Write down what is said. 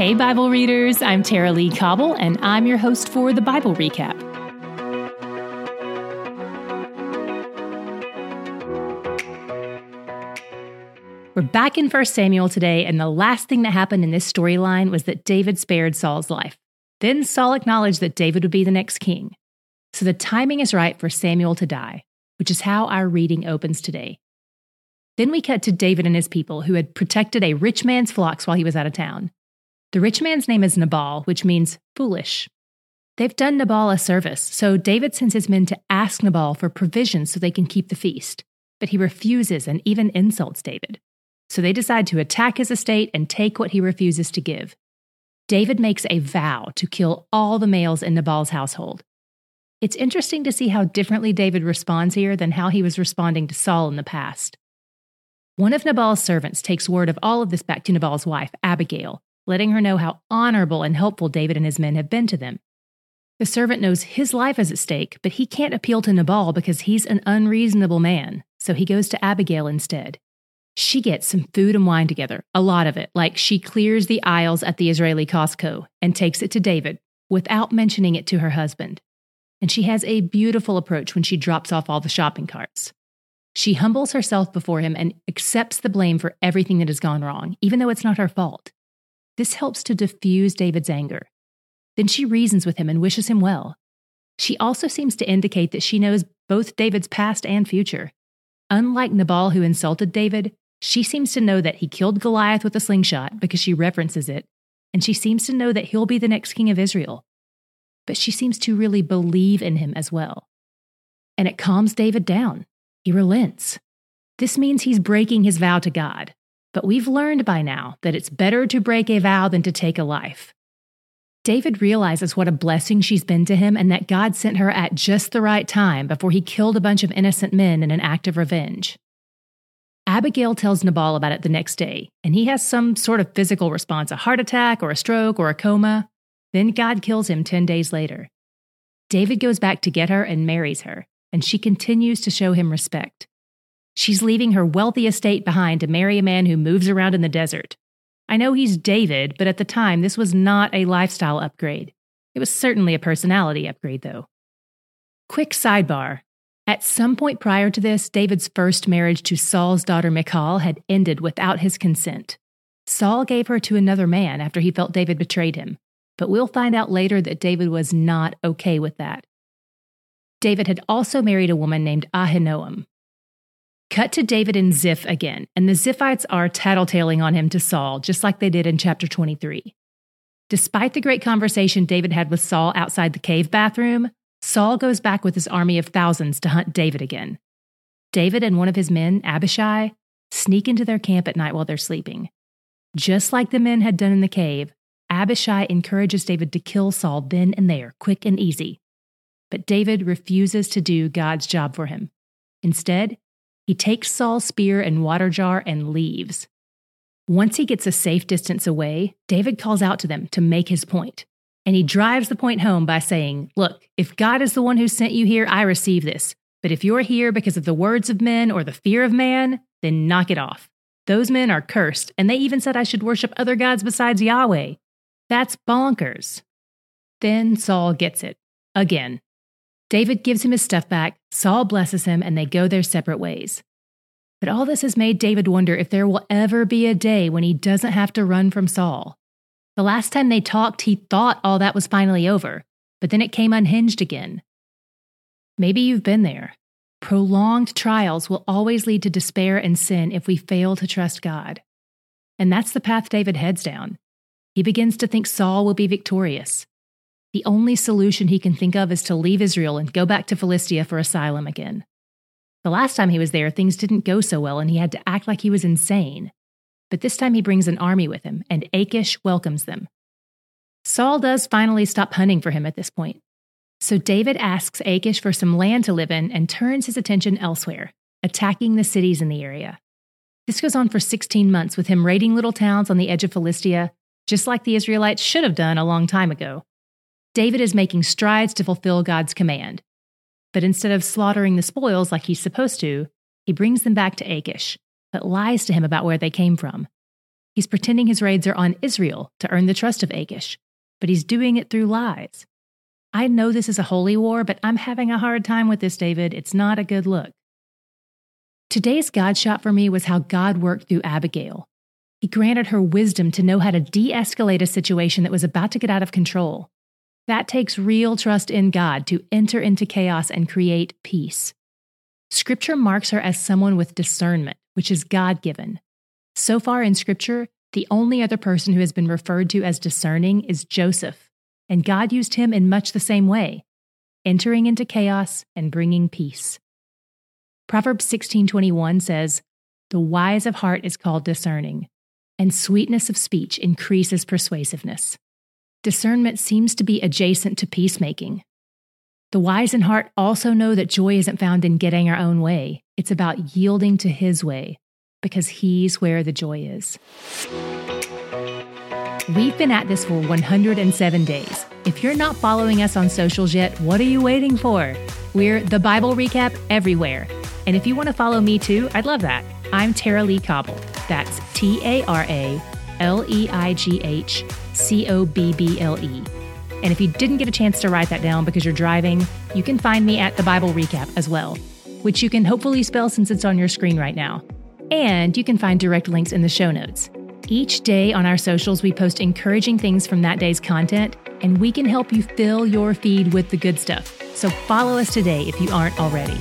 Hey, Bible readers, I'm Tara-Leigh Cobble, and I'm your host for the Bible Recap. We're back in 1 Samuel today, and the last thing that happened in this storyline was that David spared Saul's life. Then Saul acknowledged that David would be the next king. So the timing is right for Samuel to die, which is how our reading opens today. Then we cut to David and his people who had protected a rich man's flocks while he was out of town. The rich man's name is Nabal, which means foolish. They've done Nabal a service, so David sends his men to ask Nabal for provisions so they can keep the feast. But he refuses and even insults David. So they decide to attack his estate and take what he refuses to give. David makes a vow to kill all the males in Nabal's household. It's interesting to see how differently David responds here than how he was responding to Saul in the past. One of Nabal's servants takes word of all of this back to Nabal's wife, Abigail, letting her know how honorable and helpful David and his men have been to them. The servant knows his life is at stake, but he can't appeal to Nabal because he's an unreasonable man, so he goes to Abigail instead. She gets some food and wine together, a lot of it, like she clears the aisles at the Israeli Costco and takes it to David without mentioning it to her husband. And she has a beautiful approach when she drops off all the shopping carts. She humbles herself before him and accepts the blame for everything that has gone wrong, even though it's not her fault. This helps to diffuse David's anger. Then she reasons with him and wishes him well. She also seems to indicate that she knows both David's past and future. Unlike Nabal, who insulted David, she seems to know that he killed Goliath with a slingshot because she references it, and she seems to know that he'll be the next king of Israel. But she seems to really believe in him as well. And it calms David down. He relents. This means he's breaking his vow to God. But we've learned by now that it's better to break a vow than to take a life. David realizes what a blessing she's been to him and that God sent her at just the right time before he killed a bunch of innocent men in an act of revenge. Abigail tells Nabal about it the next day, and he has some sort of physical response a heart attack or a stroke or a coma. Then God kills him 10 days later. David goes back to get her and marries her, and she continues to show him respect. She's leaving her wealthy estate behind to marry a man who moves around in the desert. I know he's David, but at the time, this was not a lifestyle upgrade. It was certainly a personality upgrade, though. Quick sidebar at some point prior to this, David's first marriage to Saul's daughter Michal had ended without his consent. Saul gave her to another man after he felt David betrayed him, but we'll find out later that David was not okay with that. David had also married a woman named Ahinoam. Cut to David and Ziph again, and the Ziphites are tattletaling on him to Saul, just like they did in chapter 23. Despite the great conversation David had with Saul outside the cave bathroom, Saul goes back with his army of thousands to hunt David again. David and one of his men, Abishai, sneak into their camp at night while they're sleeping. Just like the men had done in the cave, Abishai encourages David to kill Saul then and there, quick and easy. But David refuses to do God's job for him. Instead, he takes Saul's spear and water jar and leaves. Once he gets a safe distance away, David calls out to them to make his point. And he drives the point home by saying, Look, if God is the one who sent you here, I receive this. But if you're here because of the words of men or the fear of man, then knock it off. Those men are cursed, and they even said I should worship other gods besides Yahweh. That's bonkers. Then Saul gets it. Again. David gives him his stuff back, Saul blesses him, and they go their separate ways. But all this has made David wonder if there will ever be a day when he doesn't have to run from Saul. The last time they talked, he thought all that was finally over, but then it came unhinged again. Maybe you've been there. Prolonged trials will always lead to despair and sin if we fail to trust God. And that's the path David heads down. He begins to think Saul will be victorious. The only solution he can think of is to leave Israel and go back to Philistia for asylum again. The last time he was there, things didn't go so well, and he had to act like he was insane but this time he brings an army with him, and Achish welcomes them. Saul does finally stop hunting for him at this point. So David asks Achish for some land to live in and turns his attention elsewhere, attacking the cities in the area. This goes on for 16 months with him raiding little towns on the edge of Philistia, just like the Israelites should have done a long time ago. David is making strides to fulfill God's command. But instead of slaughtering the spoils like he's supposed to, he brings them back to Achish, but lies to him about where they came from. He's pretending his raids are on Israel to earn the trust of Achish, but he's doing it through lies. I know this is a holy war, but I'm having a hard time with this, David. It's not a good look. Today's God shot for me was how God worked through Abigail. He granted her wisdom to know how to de escalate a situation that was about to get out of control. That takes real trust in God to enter into chaos and create peace. Scripture marks her as someone with discernment, which is God given. So far in Scripture, the only other person who has been referred to as discerning is Joseph, and God used him in much the same way, entering into chaos and bringing peace. Proverbs 16:21 says, "The wise of heart is called discerning, and sweetness of speech increases persuasiveness." Discernment seems to be adjacent to peacemaking. The wise in heart also know that joy isn't found in getting our own way. It's about yielding to his way, because he's where the joy is. We've been at this for 107 days. If you're not following us on socials yet, what are you waiting for? We're the Bible Recap everywhere. And if you want to follow me too, I'd love that. I'm Tara-Leigh Cobble. That's T A R A L E I G H C O B B L E. And if you didn't get a chance to write that down because you're driving, you can find me at the Bible Recap as well, which you can hopefully spell since it's on your screen right now. And you can find direct links in the show notes. Each day on our socials, we post encouraging things from that day's content, and we can help you fill your feed with the good stuff. So follow us today if you aren't already.